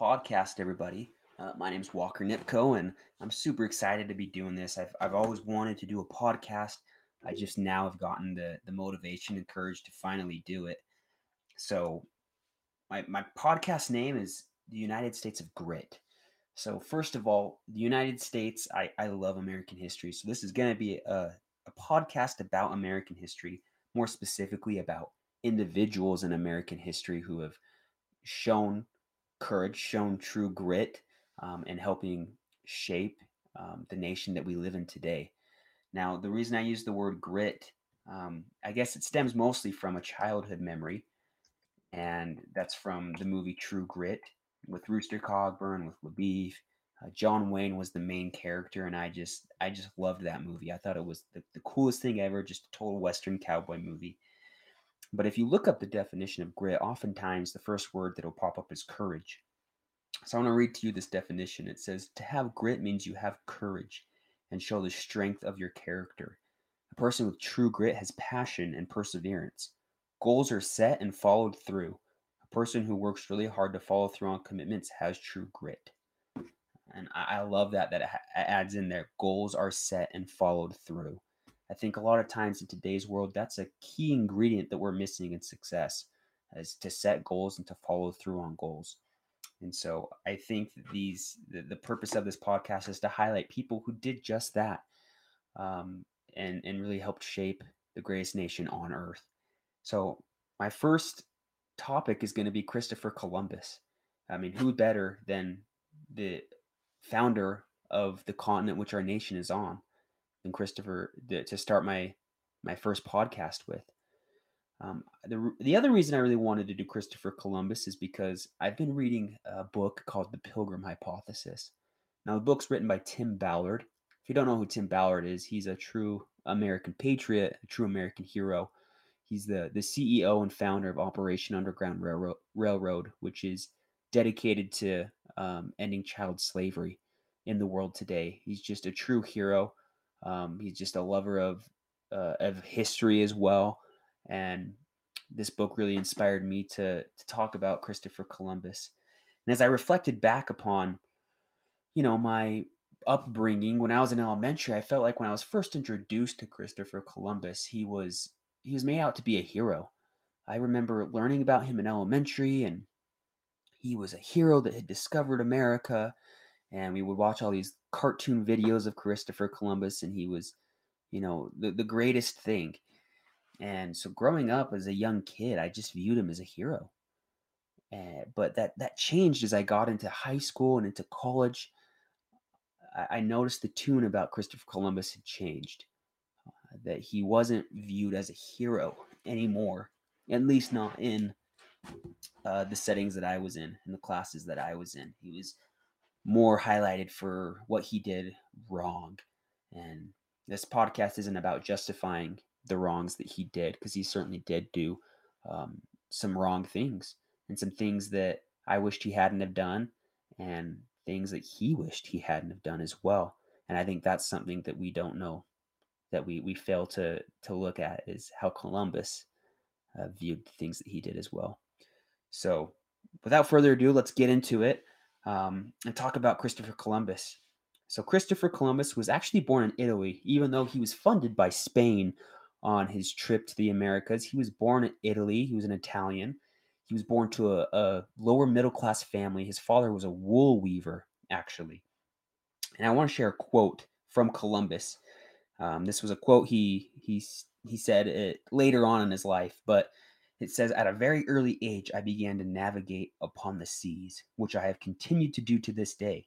podcast, everybody. Uh, my name is Walker Nipko, and I'm super excited to be doing this. I've, I've always wanted to do a podcast. I just now have gotten the, the motivation and courage to finally do it. So, my, my podcast name is The United States of Grit. So, first of all, the United States, I, I love American history. So, this is going to be a, a podcast about American history, more specifically about individuals in American history who have shown courage, shown true grit, um, and helping shape um, the nation that we live in today. Now, the reason I use the word grit, um, I guess it stems mostly from a childhood memory, and that's from the movie True Grit with Rooster Cogburn, with LaBoeuf. Uh, John Wayne was the main character, and I just, I just loved that movie. I thought it was the, the coolest thing ever, just a total Western cowboy movie. But if you look up the definition of grit, oftentimes the first word that will pop up is courage. So I want to read to you this definition. It says, To have grit means you have courage and show the strength of your character. A person with true grit has passion and perseverance. Goals are set and followed through. A person who works really hard to follow through on commitments has true grit. And I, love that, that adds in there goals are set and followed through. I think a lot of times in today's world, that's a key ingredient that we're missing in success is to set goals and to follow through on goals. And so I think these the, the purpose of this podcast is to highlight people who did just that um, and and really helped shape the greatest nation on earth. So my first topic is going to be Christopher Columbus. I mean, who better than the founder of the continent which our nation is on than Christopher to start my my first podcast with. Um, the, the other reason I really wanted to do Christopher Columbus is because I've been reading a book called The Pilgrim Hypothesis. Now, the book's written by Tim Ballard. If you don't know who Tim Ballard is, he's a true American patriot, a true American hero. He's the, the CEO and founder of Operation Underground Railroad, Railroad which is dedicated to um, ending child slavery in the world today. He's just a true hero. Um, he's just a lover of uh, of history as well and this book really inspired me to to talk about Christopher Columbus. And as I reflected back upon, you know, my upbringing when I was in elementary, I felt like when I was first introduced to Christopher Columbus, he was he was made out to be a hero. I remember learning about him in elementary and he was a hero that had discovered America and we would watch all these cartoon videos of Christopher Columbus and he was, you know, the, the greatest thing. And so growing up as a young kid, I just viewed him as a hero. Uh, but that that changed as I got into high school and into college. I, I noticed the tune about Christopher Columbus had changed. Uh, that he wasn't viewed as a hero anymore, at least not in uh, the settings that I was in, in the classes that I was in. He was more highlighted for what he did wrong. And this podcast isn't about justifying the wrongs that he did because he certainly did do um, some wrong things and some things that I wished he hadn't have done and things that he wished he hadn't have done as well. And I think that's something that we don't know that we we fail to to look at is how Columbus uh, viewed the things that he did as well. So, without further ado, let's get into it um, and talk about Christopher Columbus. So, Christopher Columbus was actually born in Italy, even though he was funded by Spain on his trip to the Americas. He was born in Italy. He was an Italian. He was born to a, a lower middle class family. His father was a wool weaver, actually. And I want to share a quote from Columbus. Um, this was a quote he he he said it later on in his life, but it says, At a very early age, I began to navigate upon the seas, which I have continued to do to this day.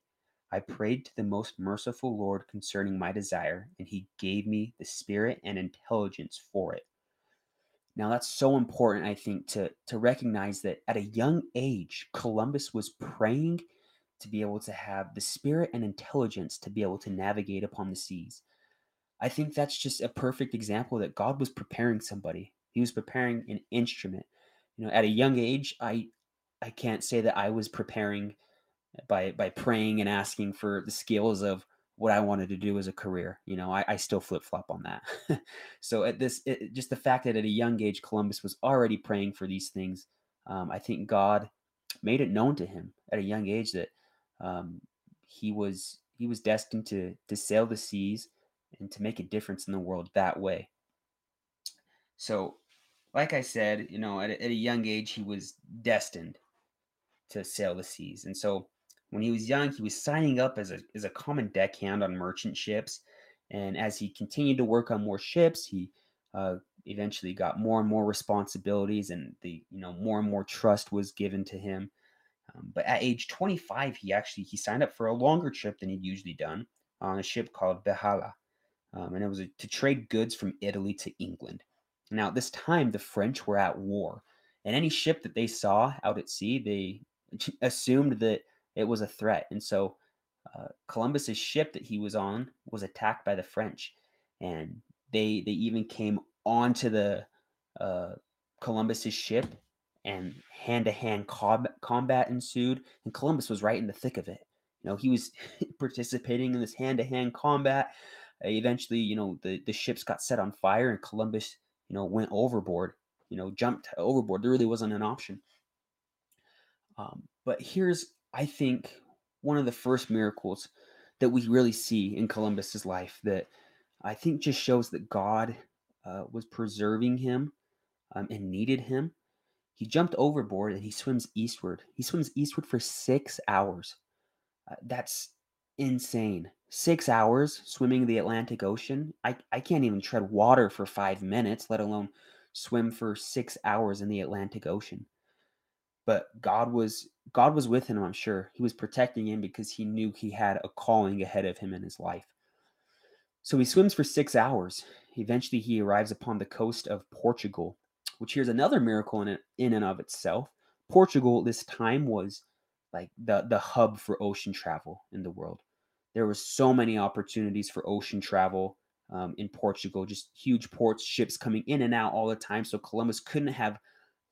I prayed to the most merciful Lord concerning my desire, and he gave me the spirit and intelligence for it. Now that's so important, I think, to, to recognize that at a young age, Columbus was praying to be able to have the spirit and intelligence to be able to navigate upon the seas. I think that's just a perfect example that God was preparing somebody. He was preparing an instrument. You know, at a young age, I I can't say that I was preparing by by praying and asking for the skills of what I wanted to do as a career. You know, I, I still flip flop on that. so at this, it, just the fact that at a young age Columbus was already praying for these things, um, I think God made it known to him at a young age that um, he was he was destined to to sail the seas and to make a difference in the world that way. So, like I said, you know, at a, at a young age, he was destined to sail the seas, and so when he was young, he was signing up as a as a common deckhand on merchant ships, and as he continued to work on more ships, he uh, eventually got more and more responsibilities, and the you know more and more trust was given to him. Um, but at age 25, he actually he signed up for a longer trip than he'd usually done on a ship called Behala, um, and it was a, to trade goods from Italy to England. Now at this time, the French were at war, and any ship that they saw out at sea, they assumed that it was a threat. And so uh, Columbus's ship that he was on was attacked by the French, and they they even came onto the uh, Columbus's ship, and hand to hand combat ensued. And Columbus was right in the thick of it. You know, he was participating in this hand to hand combat. Eventually, you know, the the ships got set on fire, and Columbus, you know, went overboard. You know, jumped overboard. There really wasn't an option. Um, but here's I think one of the first miracles that we really see in Columbus's life that I think just shows that God uh, was preserving him um, and needed him. He jumped overboard and he swims eastward. He swims eastward for six hours. Uh, that's insane. Six hours swimming the Atlantic Ocean. I, I can't even tread water for five minutes, let alone swim for six hours in the Atlantic Ocean but God was God was with him, I'm sure. He was protecting him because he knew he had a calling ahead of him in his life. So he swims for 6 hours. Eventually he arrives upon the coast of Portugal, which here's another miracle in it, in and of itself. Portugal this time was like the the hub for ocean travel in the world. There was so many opportunities for ocean travel um, in Portugal, just huge ports, ships coming in and out all the time. So Columbus couldn't have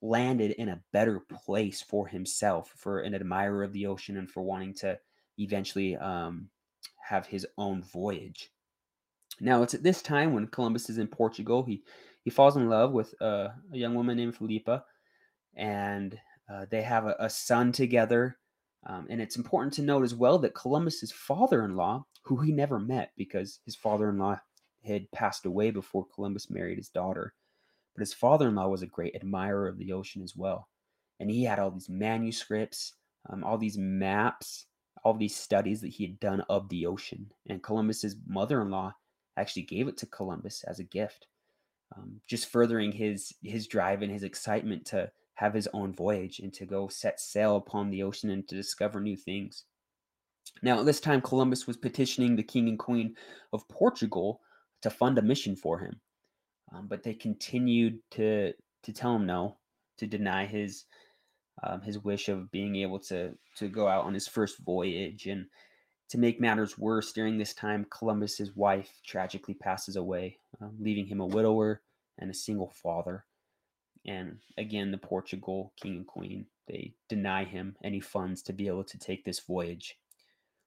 landed in a better place for himself, for an admirer of the ocean, and for wanting to eventually um, have his own voyage. Now, it's at this time when Columbus is in Portugal, he, he falls in love with uh, a young woman named Philippa, and uh, they have a, a son together. Um, and it's important to note as well that Columbus's father-in-law, who he never met because his father-in-law had passed away before Columbus married his daughter, but his father in law was a great admirer of the ocean as well. And he had all these manuscripts, um, all these maps, all these studies that he had done of the ocean. And Columbus's mother in law actually gave it to Columbus as a gift, um, just furthering his, his drive and his excitement to have his own voyage and to go set sail upon the ocean and to discover new things. Now, at this time, Columbus was petitioning the king and queen of Portugal to fund a mission for him um, but they continued to to tell him no, to deny his um, his wish of being able to to go out on his first voyage. And to make matters worse, during this time, Columbus's wife tragically passes away, um, leaving him a widower and a single father. And again, the Portugal king and queen they deny him any funds to be able to take this voyage.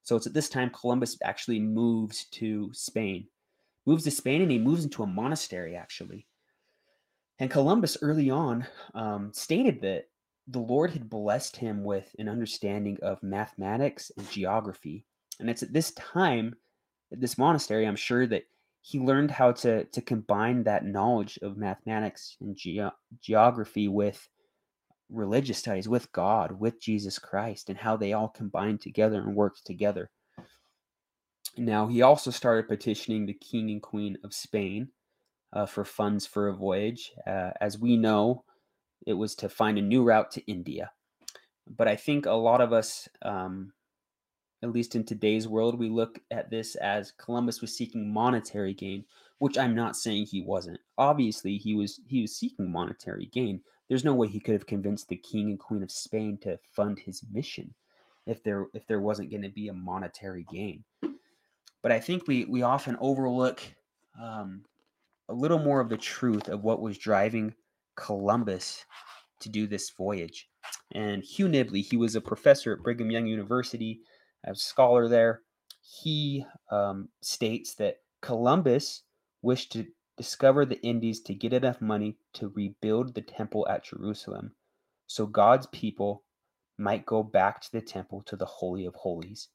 So it's at this time Columbus actually moves to Spain moves to Spain and he moves into a monastery, actually. And Columbus, early on, um, stated that the Lord had blessed him with an understanding of mathematics and geography. And it's at this time, at this monastery, I'm sure that he learned how to, to combine that knowledge of mathematics and ge- geography with religious studies, with God, with Jesus Christ, and how they all combine together and work together. Now, he also started petitioning the king and queen of Spain uh, for funds for a voyage. Uh, as we know, it was to find a new route to India. But I think a lot of us, um, at least in today's world, we look at this as Columbus was seeking monetary gain, which I'm not saying he wasn't. Obviously, he was he was seeking monetary gain. There's no way he could have convinced the king and queen of Spain to fund his mission if there if there wasn't going to be a monetary gain but I think we we often overlook um, a little more of the truth of what was driving Columbus to do this voyage. And Hugh Nibley, he was a professor at Brigham Young University, a scholar there. He um, states that Columbus wished to discover the Indies to get enough money to rebuild the temple at Jerusalem so God's people might go back to the temple to the Holy of Holies.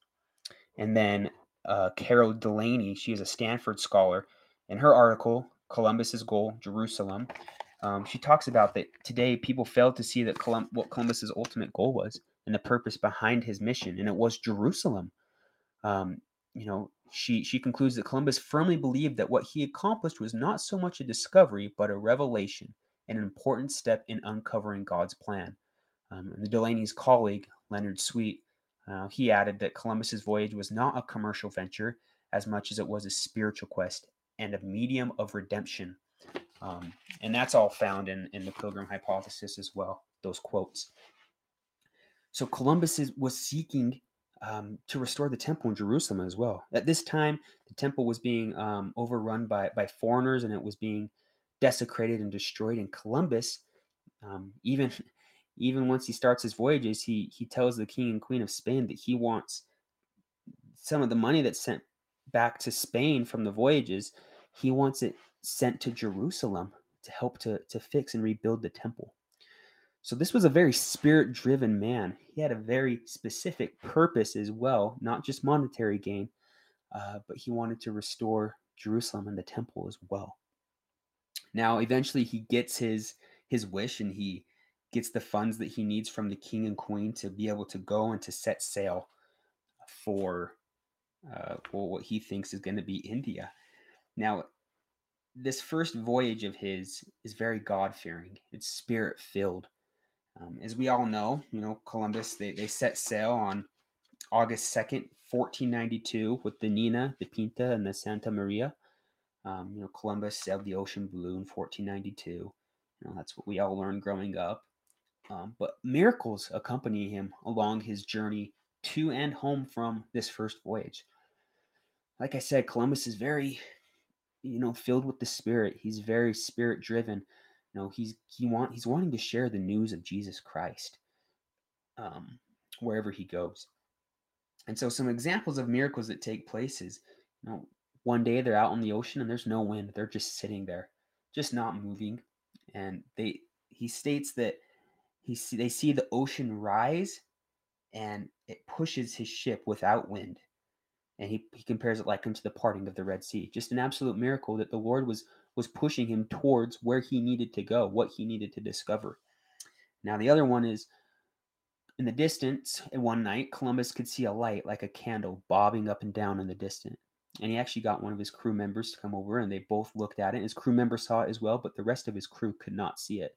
And then uh, Carol Delaney, she is a Stanford scholar. In her article, Columbus's Goal, Jerusalem, um, she talks about that today people fail to see that Colum- what Columbus's ultimate goal was and the purpose behind his mission, and it was Jerusalem. Um, you know, she she concludes that Columbus firmly believed that what he accomplished was not so much a discovery but a revelation, an important step in uncovering God's plan. Um, and the Delaney's colleague Leonard Sweet, uh, he added that Columbus's voyage was not a commercial venture as much as it was a spiritual quest and a medium of redemption. Um, and that's all found in, in the Pilgrim Hypothesis as well, those quotes. So Columbus is, was seeking um, to restore the temple in Jerusalem as well. At this time, the temple was being um, overrun by, by foreigners and it was being desecrated and destroyed. And Columbus, um, even even once he starts his voyages, he he tells the king and queen of Spain that he wants some of the money that's sent back to Spain from the voyages. He wants it sent to Jerusalem to help to to fix and rebuild the temple. So this was a very spirit driven man. He had a very specific purpose as well, not just monetary gain, uh, but he wanted to restore Jerusalem and the temple as well. Now, eventually, he gets his his wish, and he gets the funds that he needs from the king and queen to be able to go and to set sail for uh, well, what he thinks is going to be India. Now, this first voyage of his is very God fearing. It's spirit filled. Um, as we all know, you know, Columbus, they, they set sail on August 2nd, 1492, with the Nina, the Pinta, and the Santa Maria. Um, you know, Columbus sailed the ocean blue in 1492. You know, that's what we all learned growing up. Um, but miracles accompany him along his journey to and home from this first voyage. Like I said, Columbus is very, you know, filled with the Spirit. He's very spirit driven. You know, he's he want he's wanting to share the news of Jesus Christ um, wherever he goes. And so, some examples of miracles that take place is, you know, one day they're out on the ocean and there's no wind; they're just sitting there, just not moving. And they he states that he see, they see the ocean rise, and it pushes his ship without wind. And he, he compares it like unto the parting of the Red Sea. Just an absolute miracle that the Lord was was pushing him towards where he needed to go, what he needed to discover. Now, the other one is in the distance, one night, Columbus could see a light like a candle bobbing up and down in the distance. And he actually got one of his crew members to come over and they both looked at it. His crew member saw it as well, but the rest of his crew could not see it.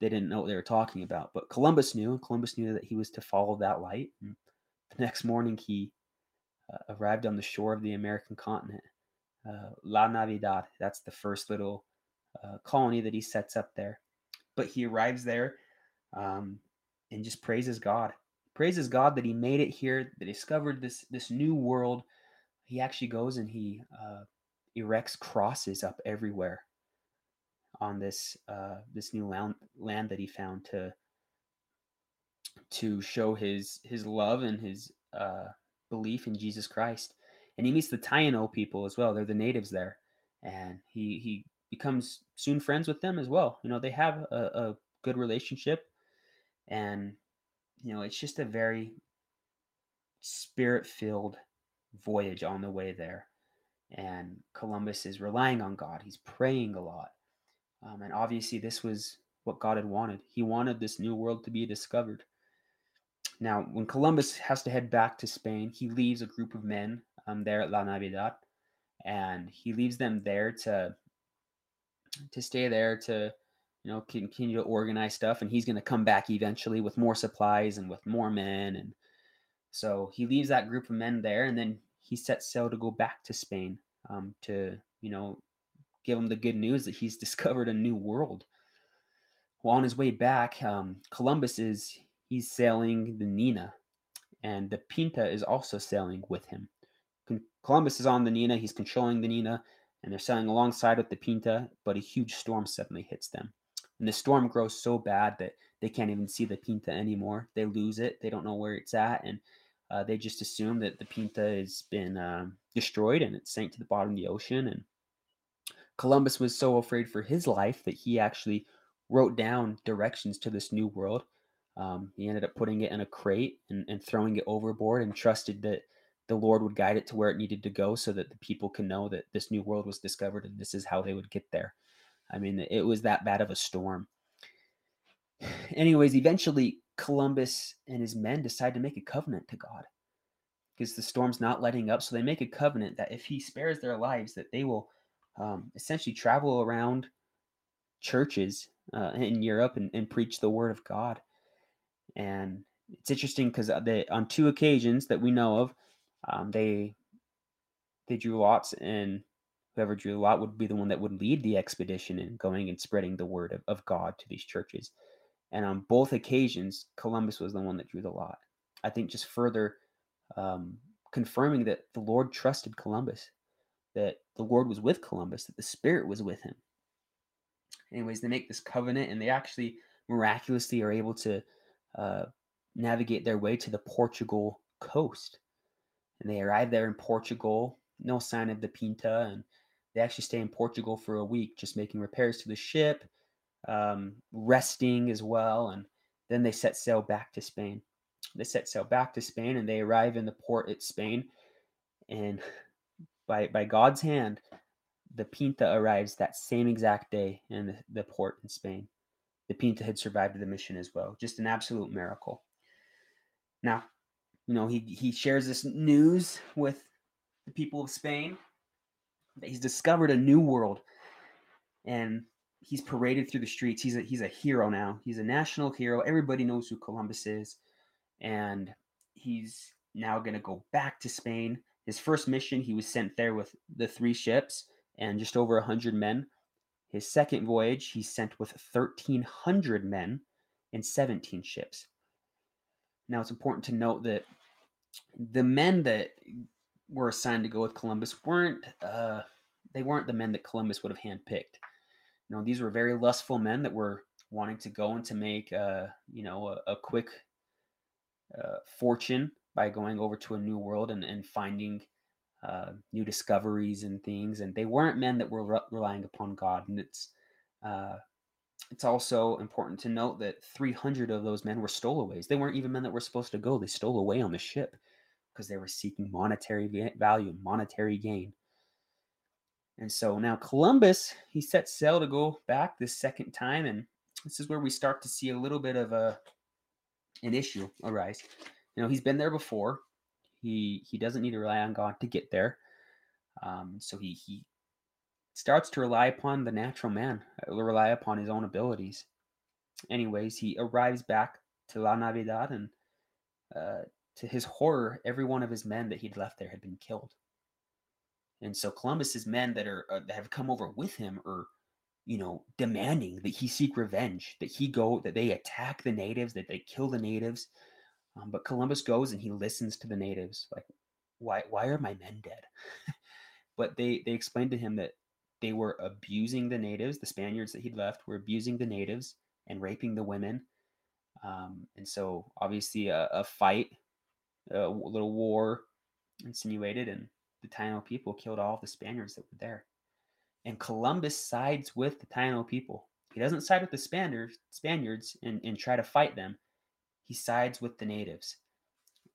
They didn't know what they were talking about. But Columbus knew, Columbus knew that he was to follow that light. And the next morning, he uh, arrived on the shore of the American continent uh, La Navidad. That's the first little uh, colony that he sets up there. But he arrives there um, and just praises God. Praises God that he made it here, that discovered this this new world. He actually goes and he uh, erects crosses up everywhere on this uh, this new land, land that he found to to show his his love and his uh, belief in Jesus Christ and he meets the Taino people as well. They're the natives there, and he he becomes soon friends with them as well. You know, they have a, a good relationship, and you know, it's just a very spirit-filled voyage on the way there. And Columbus is relying on God. He's praying a lot, um, and obviously, this was what God had wanted. He wanted this new world to be discovered. Now, when Columbus has to head back to Spain, he leaves a group of men um, there at La Navidad, and he leaves them there to to stay there to you know continue to organize stuff, and he's going to come back eventually with more supplies and with more men, and so he leaves that group of men there, and then he sets sail to go back to Spain um, to you know give them the good news that he's discovered a new world. Well, on his way back, um, Columbus is he's sailing the Nina, and the Pinta is also sailing with him. Columbus is on the Nina, he's controlling the Nina, and they're sailing alongside with the Pinta, but a huge storm suddenly hits them. And the storm grows so bad that they can't even see the Pinta anymore. They lose it, they don't know where it's at, and uh, they just assume that the Pinta has been um, destroyed and it sank to the bottom of the ocean. And Columbus was so afraid for his life that he actually wrote down directions to this new world Um, he ended up putting it in a crate and, and throwing it overboard and trusted that the Lord would guide it to where it needed to go so that the people can know that this new world was discovered and this is how they would get there. I mean, it was that bad of a storm. Anyways, eventually Columbus and his men decide to make a covenant to God because the storm's not letting up. So they make a covenant that if he spares their lives, that they will um, essentially travel around churches uh, in Europe and, and, preach the word of God. And it's interesting because uh, on two occasions that we know of, um, they they drew lots, and whoever drew the lot would be the one that would lead the expedition in going and spreading the word of, of God to these churches. And on both occasions, Columbus was the one that drew the lot. I think just further um, confirming that the Lord trusted Columbus, that the Lord was with Columbus, that the Spirit was with him. Anyways, they make this covenant and they actually miraculously are able to uh, navigate their way to the Portugal coast. And they arrive there in Portugal, no sign of the Pinta, and they actually stay in Portugal for a week, just making repairs to the ship, um, resting as well, and then they set sail back to Spain. They set sail back to Spain, and they arrive in the port at Spain, and by by God's hand, the Pinta arrives that same exact day in the, the port in Spain. The Pinta had survived the mission as well. Just an absolute miracle. Now, you know, he he shares this news with the people of Spain that he's discovered a new world, and he's paraded through the streets. He's a he's a hero now. He's a national hero. Everybody knows who Columbus is, and he's now going to go back to Spain. His first mission, he was sent there with the three ships and just over 100 men. His second voyage, he sent with 1,300 men and 17 ships. Now, it's important to note that the men that were assigned to go with Columbus weren't uh, they weren't the men that Columbus would have handpicked. You know, these were very lustful men that were wanting to go and to make uh, you know a, a quick uh, fortune by going over to a new world and, and finding uh, new discoveries and things. And they weren't men that were re- relying upon God. And it's uh, it's also important to note that 300 of those men were stowaways. They weren't even men that were supposed to go. They stole away on the ship because they were seeking monetary value, monetary gain. And so now Columbus, he sets sail to go back this second time, and this is where we start to see a little bit of a an issue arise. You know, he's been there before. He he doesn't need to rely on God to get there. Um, so he he starts to rely upon the natural man, uh, rely upon his own abilities. Anyways, he arrives back to La Navidad, and uh, to his horror, every one of his men that he'd left there had been killed. And so Columbus's men that are uh, that have come over with him are, you know, demanding that he seek revenge, that he go, that they attack the natives, that they kill the natives. Um, but Columbus goes and he listens to the natives, like, why why are my men dead? but they they explained to him that they were abusing the natives, the Spaniards that he'd left were abusing the natives and raping the women. Um, and so obviously a, a fight, a little war insinuated, and the Taino people killed all the Spaniards that were there. And Columbus sides with the Taino people. He doesn't side with the Spaniards, Spaniards and, and try to fight them. He sides with the natives,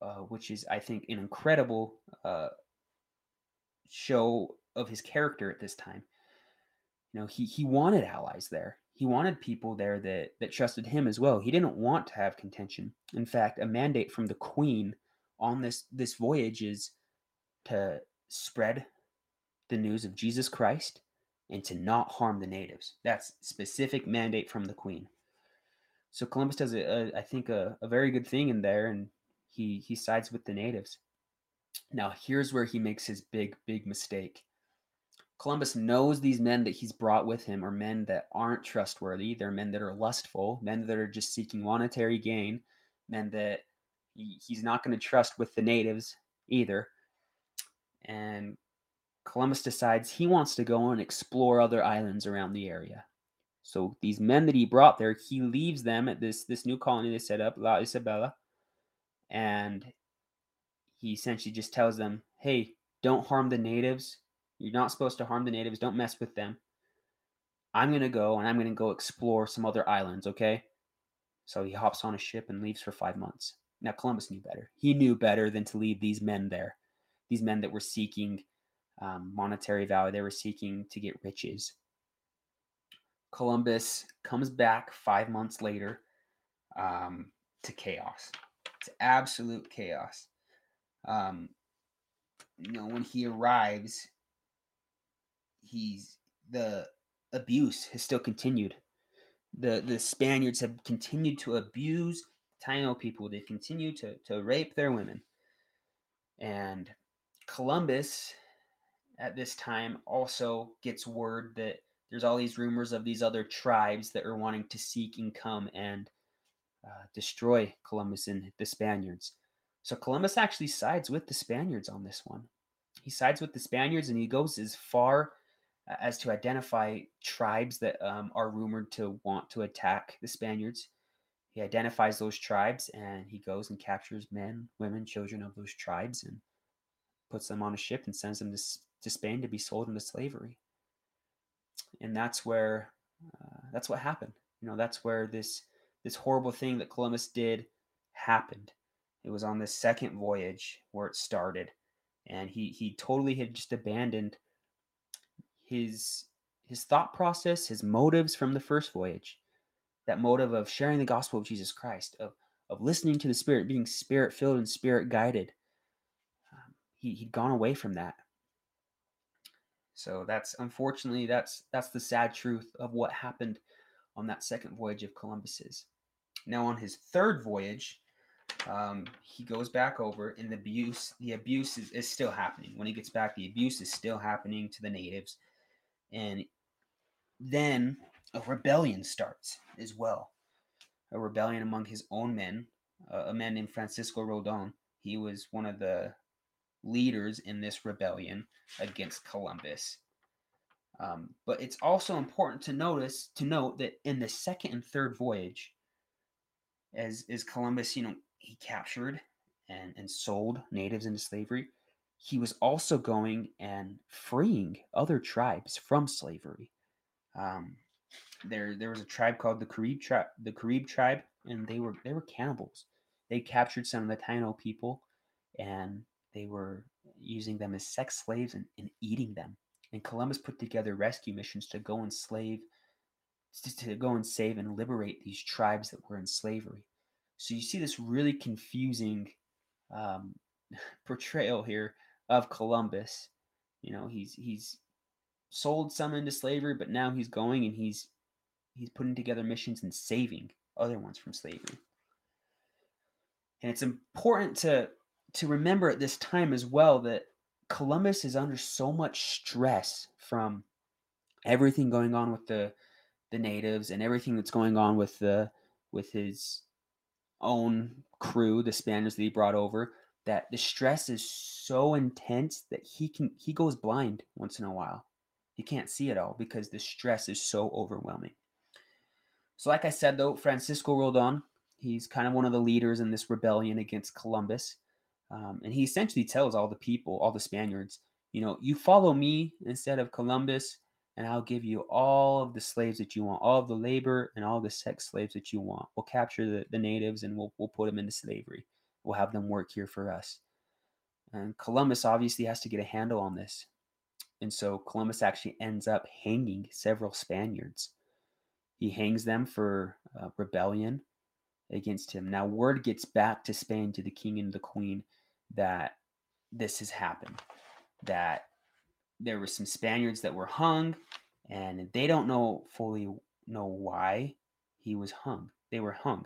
uh, which is, I think, an incredible uh, show of his character at this time. You know, he he wanted allies there. He wanted people there that that trusted him as well. He didn't want to have contention. In fact, a mandate from the queen on this this voyage is to spread the news of Jesus Christ and to not harm the natives. That's specific mandate from the queen. So Columbus does, a, a, I think, a, a very good thing in there, and he he sides with the natives. Now here's where he makes his big big mistake. Columbus knows these men that he's brought with him are men that aren't trustworthy. They're men that are lustful, men that are just seeking monetary gain, men that he's not going to trust with the natives either and Columbus decides he wants to go and explore other islands around the area. So these men that he brought there, he leaves them at this this new colony they set up, La Isabela, and he essentially just tells them, "Hey, don't harm the natives. You're not supposed to harm the natives. Don't mess with them. I'm gonna go and I'm gonna go explore some other islands. Okay." So he hops on a ship and leaves for five months. Now, Columbus knew better. He knew better than to leave these men there, these men that were seeking um, monetary value, they were seeking to get riches. Columbus comes back five months later um, to chaos, to absolute chaos. Um, you know, when he arrives, he's the abuse has still continued. The the Spaniards have continued to abuse Taino people. They continue to to rape their women. And Columbus at this time also gets word that there's all these rumors of these other tribes that are wanting to seek and come and uh, destroy Columbus and the Spaniards. So Columbus actually sides with the Spaniards on this one. He sides with the Spaniards and he goes as far as to identify tribes that um, are rumored to want to attack the Spaniards. He identifies those tribes and he goes and captures men, women, children of those tribes and puts them on a ship and sends them to, to Spain to be sold into slavery. And that's where uh, that's what happened. You know, that's where this this horrible thing that Columbus did happened. It was on this second voyage where it started, and he he totally had just abandoned his his thought process, his motives from the first voyage. That motive of sharing the gospel of Jesus Christ, of of listening to the Spirit, being spirit filled and spirit guided. Um, he he'd gone away from that. So that's unfortunately that's that's the sad truth of what happened on that second voyage of Columbus's. Now on his third voyage, um, he goes back over, and the abuse the abuse is, is still happening. When he gets back, the abuse is still happening to the natives, and then a rebellion starts as well. A rebellion among his own men, uh, a man named Francisco Roldan. He was one of the leaders in this rebellion against Columbus. Um, but it's also important to notice to note that in the second and third voyage, as as Columbus, you know, he captured and and sold natives into slavery. He was also going and freeing other tribes from slavery. Um, there there was a tribe called the Carib tribe, the Carib tribe, and they were they were cannibals. They captured some of the Taino people, and they were using them as sex slaves and, and eating them. And Columbus put together rescue missions to go and slave, to, to go and save and liberate these tribes that were in slavery. So you see this really confusing um, portrayal here of Columbus. You know, he's he's sold some into slavery, but now he's going and he's he's putting together missions and saving other ones from slavery. And it's important to to remember at this time as well that Columbus is under so much stress from everything going on with the the natives and everything that's going on with the with his own crew, the Spaniards that he brought over, that the stress is so intense that he can he goes blind once in a while. He can't see it all because the stress is so overwhelming. So, like I said, though, Francisco Roldan, he's kind of one of the leaders in this rebellion against Columbus. Um, and he essentially tells all the people, all the Spaniards, you know, you follow me instead of Columbus, and I'll give you all of the slaves that you want, all of the labor and all the sex slaves that you want. We'll capture the, the natives and we'll, we'll put them into slavery. We'll have them work here for us. And Columbus obviously has to get a handle on this. And so Columbus actually ends up hanging several Spaniards. He hangs them for uh, rebellion against him. Now, word gets back to Spain to the king and the queen that this has happened, that there were some Spaniards that were hung, and they don't know fully know why he was hung. They were hung.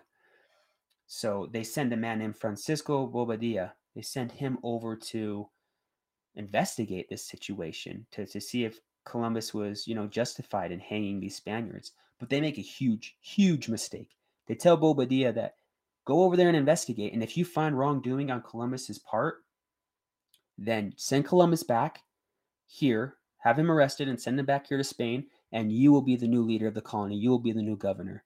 So they send a man named Francisco Bobadilla. They send him over to investigate this situation to, to see if Columbus was, you know, justified in hanging these Spaniards. But they make a huge, huge mistake. They tell Bobadilla that go over there and investigate. And if you find wrongdoing on Columbus's part, then send Columbus back here, have him arrested and send him back here to Spain, and you will be the new leader of the colony. You will be the new governor.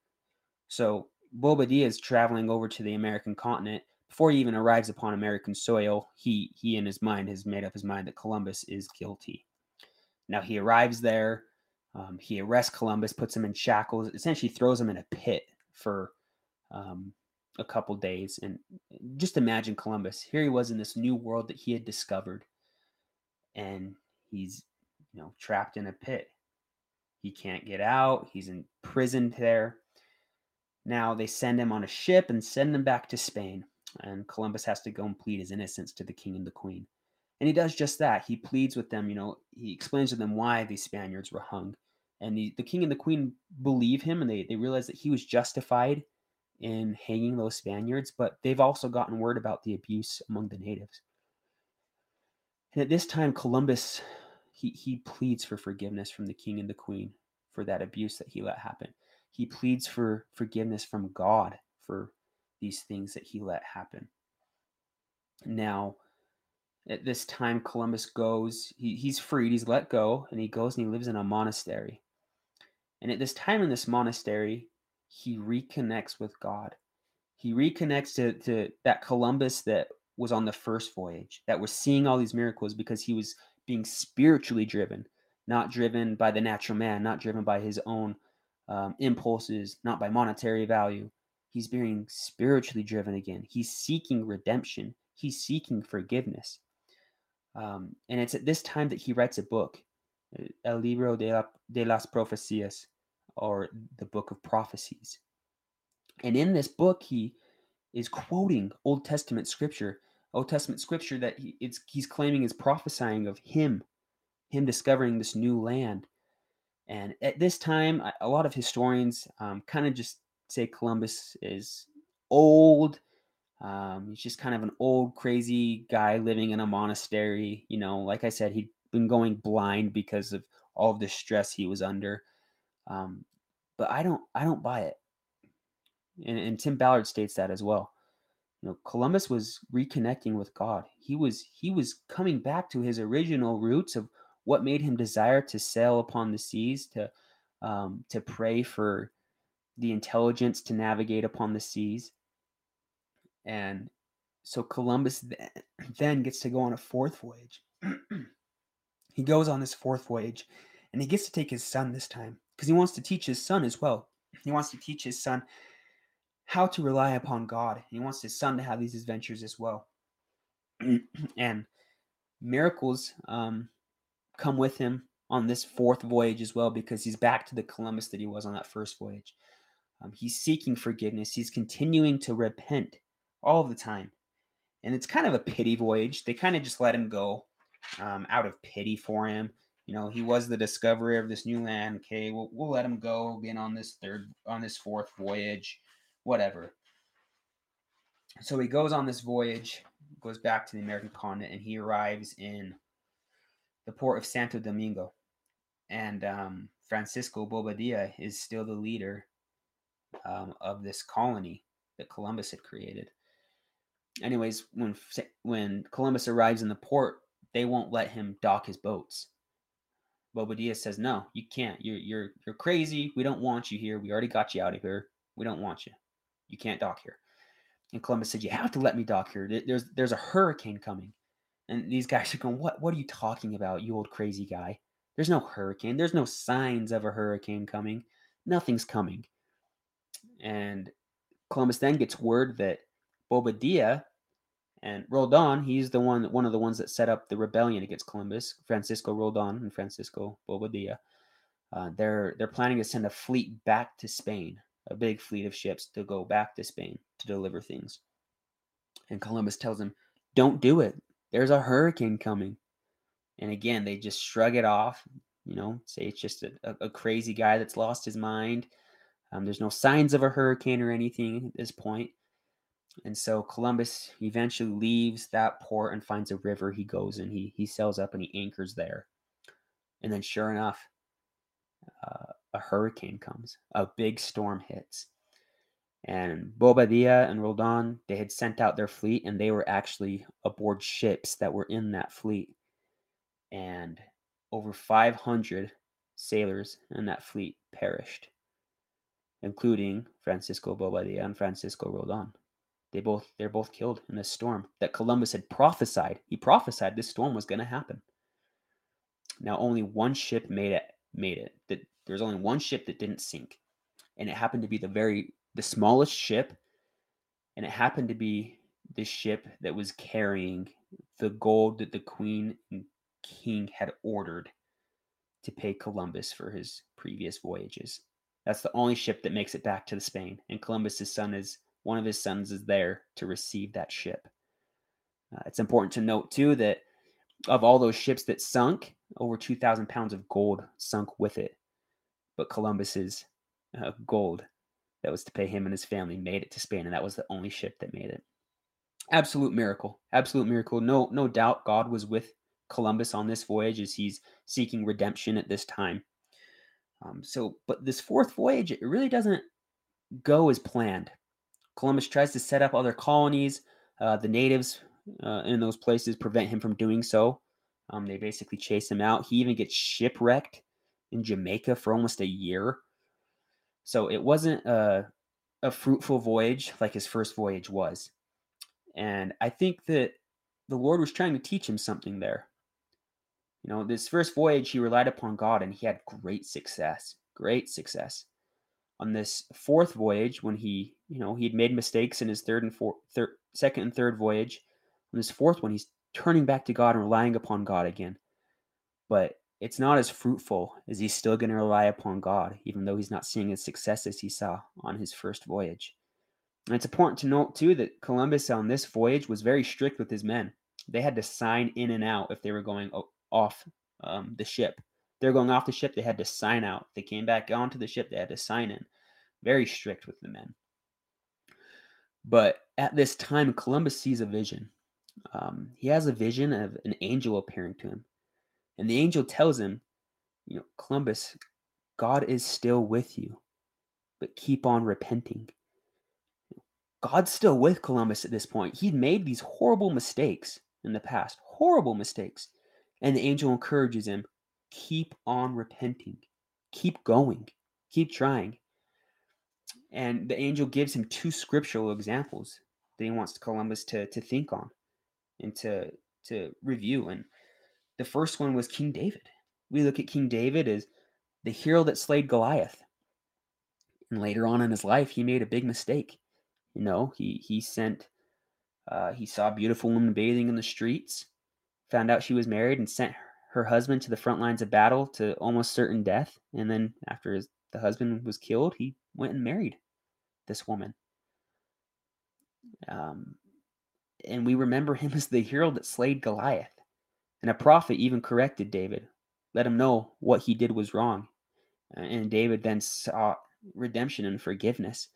So Bobadilla is traveling over to the American continent. Before he even arrives upon American soil, he he in his mind has made up his mind that Columbus is guilty. Now he arrives there. Um, he arrests Columbus, puts him in shackles, essentially throws him in a pit for um, a couple days. And just imagine Columbus. Here he was in this new world that he had discovered, and he's you know trapped in a pit. He can't get out. He's imprisoned there. Now they send him on a ship and send him back to Spain. And Columbus has to go and plead his innocence to the king and the queen. And he does just that. He pleads with them, you know, he explains to them why these Spaniards were hung. And the, the king and the queen believe him and they, they realize that he was justified in hanging those Spaniards, but they've also gotten word about the abuse among the natives. And at this time, Columbus he, he pleads for forgiveness from the king and the queen for that abuse that he let happen. He pleads for forgiveness from God for these things that he let happen. Now, at this time, Columbus goes, he, he's freed, he's let go, and he goes and he lives in a monastery. And at this time in this monastery, he reconnects with God. He reconnects to, to that Columbus that was on the first voyage, that was seeing all these miracles because he was being spiritually driven, not driven by the natural man, not driven by his own um, impulses, not by monetary value. He's being spiritually driven again. He's seeking redemption. He's seeking forgiveness. Um, and it's at this time that he writes a book, uh, El Libro de, la, de las Profecías, or the Book of Prophecies. And in this book, he is quoting Old Testament scripture Old Testament scripture that he, it's he's claiming is prophesying of him, him discovering this new land. And at this time, a lot of historians um, kind of just say Columbus is old. Um, he's just kind of an old, crazy guy living in a monastery. You know, like I said, he'd been going blind because of all of the stress he was under. Um, but I don't, I don't buy it. And, and Tim Ballard states that as well you know columbus was reconnecting with god he was he was coming back to his original roots of what made him desire to sail upon the seas to um, to pray for the intelligence to navigate upon the seas and so columbus then gets to go on a fourth voyage he goes on this fourth voyage and he gets to take his son this time because he wants to teach his son as well he wants to teach his son how to rely upon God. He wants his son to have these adventures as well. and miracles um, come with him on this fourth voyage as well because he's back to the Columbus that he was on that first voyage. Um, he's seeking forgiveness. He's continuing to repent all the time. And it's kind of a pity voyage. They kind of just let him go um, out of pity for him. You know, he was the discoverer of this new land. Okay, we'll, we'll let him go again on this third, on this fourth voyage whatever. So he goes on this voyage, goes back to the American continent, and he arrives in the port of Santo Domingo. And um, Francisco Bobadilla is still the leader um, of this colony that Columbus had created. Anyways, when when Columbus arrives in the port, they won't let him dock his boats. Bobadilla says, "No, you can't. You're you're you're crazy. We don't want you here. We already got you out of here. We don't want you." You can't dock here. And Columbus said, You have to let me dock here. There's there's a hurricane coming. And these guys are going, What what are you talking about, you old crazy guy? There's no hurricane. There's no signs of a hurricane coming. Nothing's coming. And Columbus then gets word that Bobadilla and Roldan, he's the one one of the ones that set up the rebellion against Columbus, Francisco Roldan and Francisco Bobadilla. Uh, they're they're planning to send a fleet back to Spain a big fleet of ships to go back to Spain to deliver things. And Columbus tells him, Don't do it. There's a hurricane coming. And again, they just shrug it off, you know, say it's just a, a crazy guy that's lost his mind. Um, there's no signs of a hurricane or anything at this point. And so Columbus eventually leaves that port and finds a river. He goes and he he sails up and he anchors there. And then, sure enough, uh, a hurricane comes, a big storm hits. And Bobadilla and Roldan, they had sent out their fleet and they were actually aboard ships that were in that fleet. And over 500 sailors in that fleet perished, including Francisco Bobadilla and Francisco Roldan. They both they're both killed in this storm that Columbus had prophesied. He prophesied this storm was going to happen. Now only one ship made it made it. That there's only one ship that didn't sink, and it happened to be the very the smallest ship, and it happened to be the ship that was carrying the gold that the queen and king had ordered to pay Columbus for his previous voyages. That's the only ship that makes it back to the Spain, and Columbus's son is one of his sons is there to receive that ship. Uh, it's important to note too that of all those ships that sunk, over 2,000 pounds of gold sunk with it. But Columbus's uh, gold that was to pay him and his family made it to Spain, and that was the only ship that made it. Absolute miracle, absolute miracle. No, no doubt, God was with Columbus on this voyage as he's seeking redemption at this time. Um, so, but this fourth voyage, it really doesn't go as planned. Columbus tries to set up other colonies. Uh, the natives uh, in those places prevent him from doing so. Um, they basically chase him out. He even gets shipwrecked in Jamaica for almost a year. So it wasn't a, a fruitful voyage like his first voyage was. And I think that the Lord was trying to teach him something there. You know, this first voyage, he relied upon God and he had great success. Great success. On this fourth voyage, when he, you know, he'd made mistakes in his third and fourth, second and third voyage. On this fourth one, he's turning back to God and relying upon God again. But it's not as fruitful as he's still going to rely upon God, even though he's not seeing as success as he saw on his first voyage. And it's important to note, too, that Columbus on this voyage was very strict with his men. They had to sign in and out if they were going off um, the ship. They're going off the ship, they had to sign out. They came back onto the ship, they had to sign in. Very strict with the men. But at this time, Columbus sees a vision um, he has a vision of an angel appearing to him. And the angel tells him, you know, Columbus, God is still with you, but keep on repenting. God's still with Columbus at this point. He'd made these horrible mistakes in the past, horrible mistakes. And the angel encourages him, keep on repenting, keep going, keep trying. And the angel gives him two scriptural examples that he wants Columbus to, to think on and to to review. And the first one was King David. We look at King David as the hero that slayed Goliath. And later on in his life, he made a big mistake. You know, he he sent uh, he saw a beautiful woman bathing in the streets, found out she was married, and sent her husband to the front lines of battle to almost certain death. And then after his, the husband was killed, he went and married this woman. Um, and we remember him as the hero that slayed Goliath. And a prophet even corrected David, let him know what he did was wrong. And David then sought redemption and forgiveness.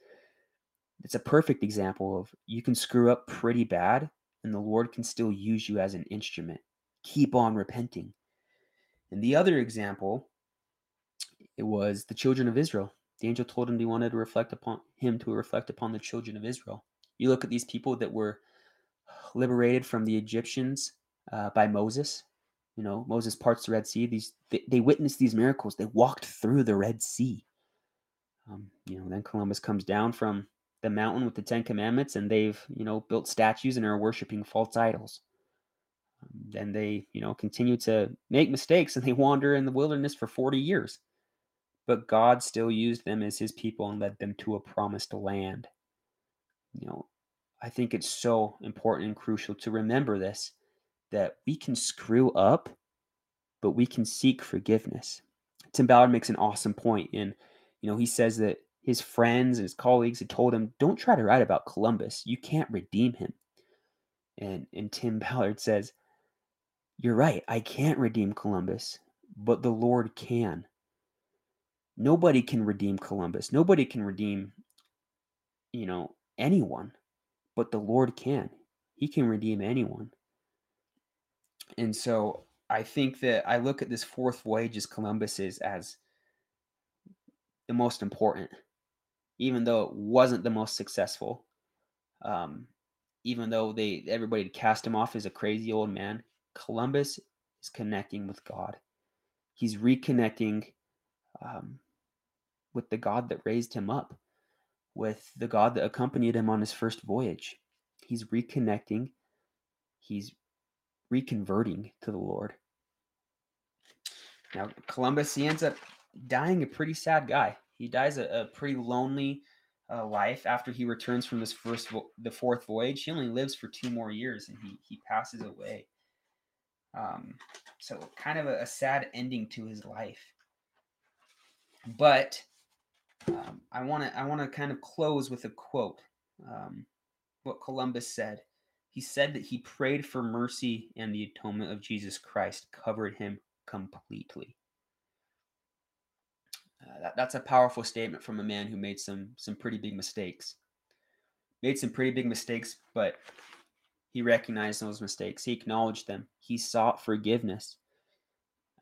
It's a perfect example of you can screw up pretty bad, and the Lord can still use you as an instrument. Keep on repenting. And the other example, it was the children of Israel. The angel told him he wanted to reflect upon him to reflect upon the children of Israel. You look at these people that were liberated from the Egyptians uh, by Moses. You know, Moses parts the Red Sea. These they, they witnessed these miracles. They walked through the Red Sea. Um, you know, then Columbus comes down from the mountain with the Ten Commandments, and they've you know built statues and are worshiping false idols. Um, then they you know continue to make mistakes, and they wander in the wilderness for forty years. But God still used them as His people and led them to a promised land. You know, I think it's so important and crucial to remember this that we can screw up, but we can seek forgiveness. Tim Ballard makes an awesome point in, you know, he says that his friends and his colleagues had told him, don't try to write about Columbus. You can't redeem him. And, and Tim Ballard says, You're right. I can't redeem Columbus, but the Lord can. Nobody can redeem Columbus. Nobody can redeem, you know, anyone but the Lord can. He can redeem anyone. And so I think that I look at this fourth voyage as Columbus's as the most important, even though it wasn't the most successful. Um, even though they everybody cast him off as a crazy old man, Columbus is connecting with God. He's reconnecting um, with the God that raised him up with the God that accompanied him on his first voyage. He's reconnecting, he's reconverting to the Lord. Now, Columbus, he ends up dying a pretty sad guy. He dies a, a pretty lonely, uh, life after he returns from this first vo- the fourth voyage. He only lives for two more years and he he passes away. Um, so kind of a, a sad ending to his life. But um, I want to I want to kind of close with a quote. Um, what Columbus said. He said that he prayed for mercy and the atonement of Jesus Christ covered him completely. Uh, that, that's a powerful statement from a man who made some some pretty big mistakes. Made some pretty big mistakes, but he recognized those mistakes. He acknowledged them. He sought forgiveness.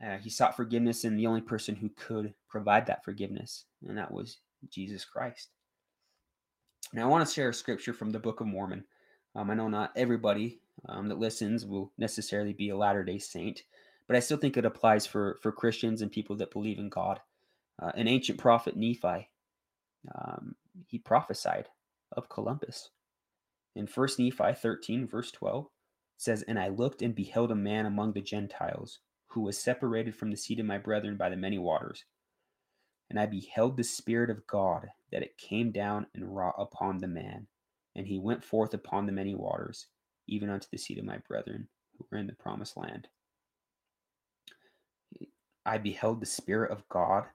Uh, he sought forgiveness in the only person who could provide that forgiveness, and that was Jesus Christ. Now, I want to share a scripture from the Book of Mormon. Um, I know not everybody um, that listens will necessarily be a Latter day Saint, but I still think it applies for, for Christians and people that believe in God. Uh, an ancient prophet, Nephi, um, he prophesied of Columbus. In 1 Nephi 13, verse 12, says, And I looked and beheld a man among the Gentiles, who was separated from the seed of my brethren by the many waters. And I beheld the Spirit of God, that it came down and wrought upon the man. And he went forth upon the many waters, even unto the seed of my brethren, who were in the promised land. I beheld the Spirit of God,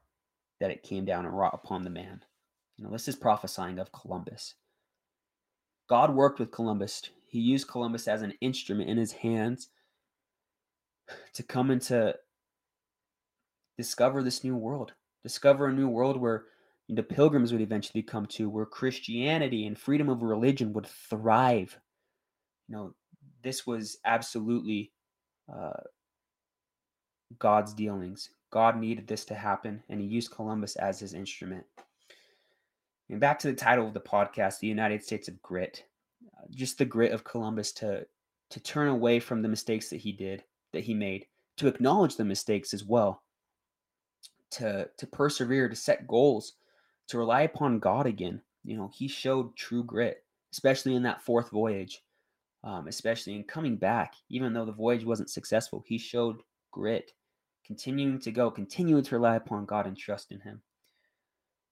that it came down and wrought upon the man. You know, this is prophesying of Columbus. God worked with Columbus. He used Columbus as an instrument in his hands to come into discover this new world, discover a new world where the pilgrims would eventually come to, where Christianity and freedom of religion would thrive. You know, this was absolutely uh, God's dealings. God needed this to happen, and He used Columbus as His instrument. And back to the title of the podcast, "The United States of Grit." Uh, just the grit of Columbus to to turn away from the mistakes that he did, that he made, to acknowledge the mistakes as well, to to persevere, to set goals, to rely upon God again. You know, he showed true grit, especially in that fourth voyage, um, especially in coming back. Even though the voyage wasn't successful, he showed grit, continuing to go, continuing to rely upon God and trust in Him.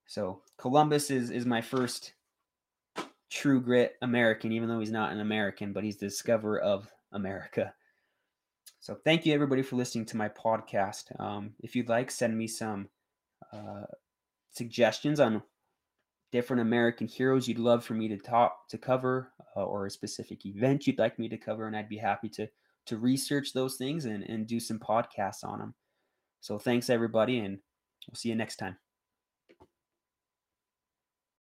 So Columbus is is my first true grit American, even though he's not an American, but he's the discoverer of America. So thank you everybody for listening to my podcast. Um, if you'd like, send me some uh, suggestions on different American heroes you'd love for me to talk to cover, uh, or a specific event you'd like me to cover, and I'd be happy to to research those things and, and do some podcasts on them. So thanks everybody, and we'll see you next time.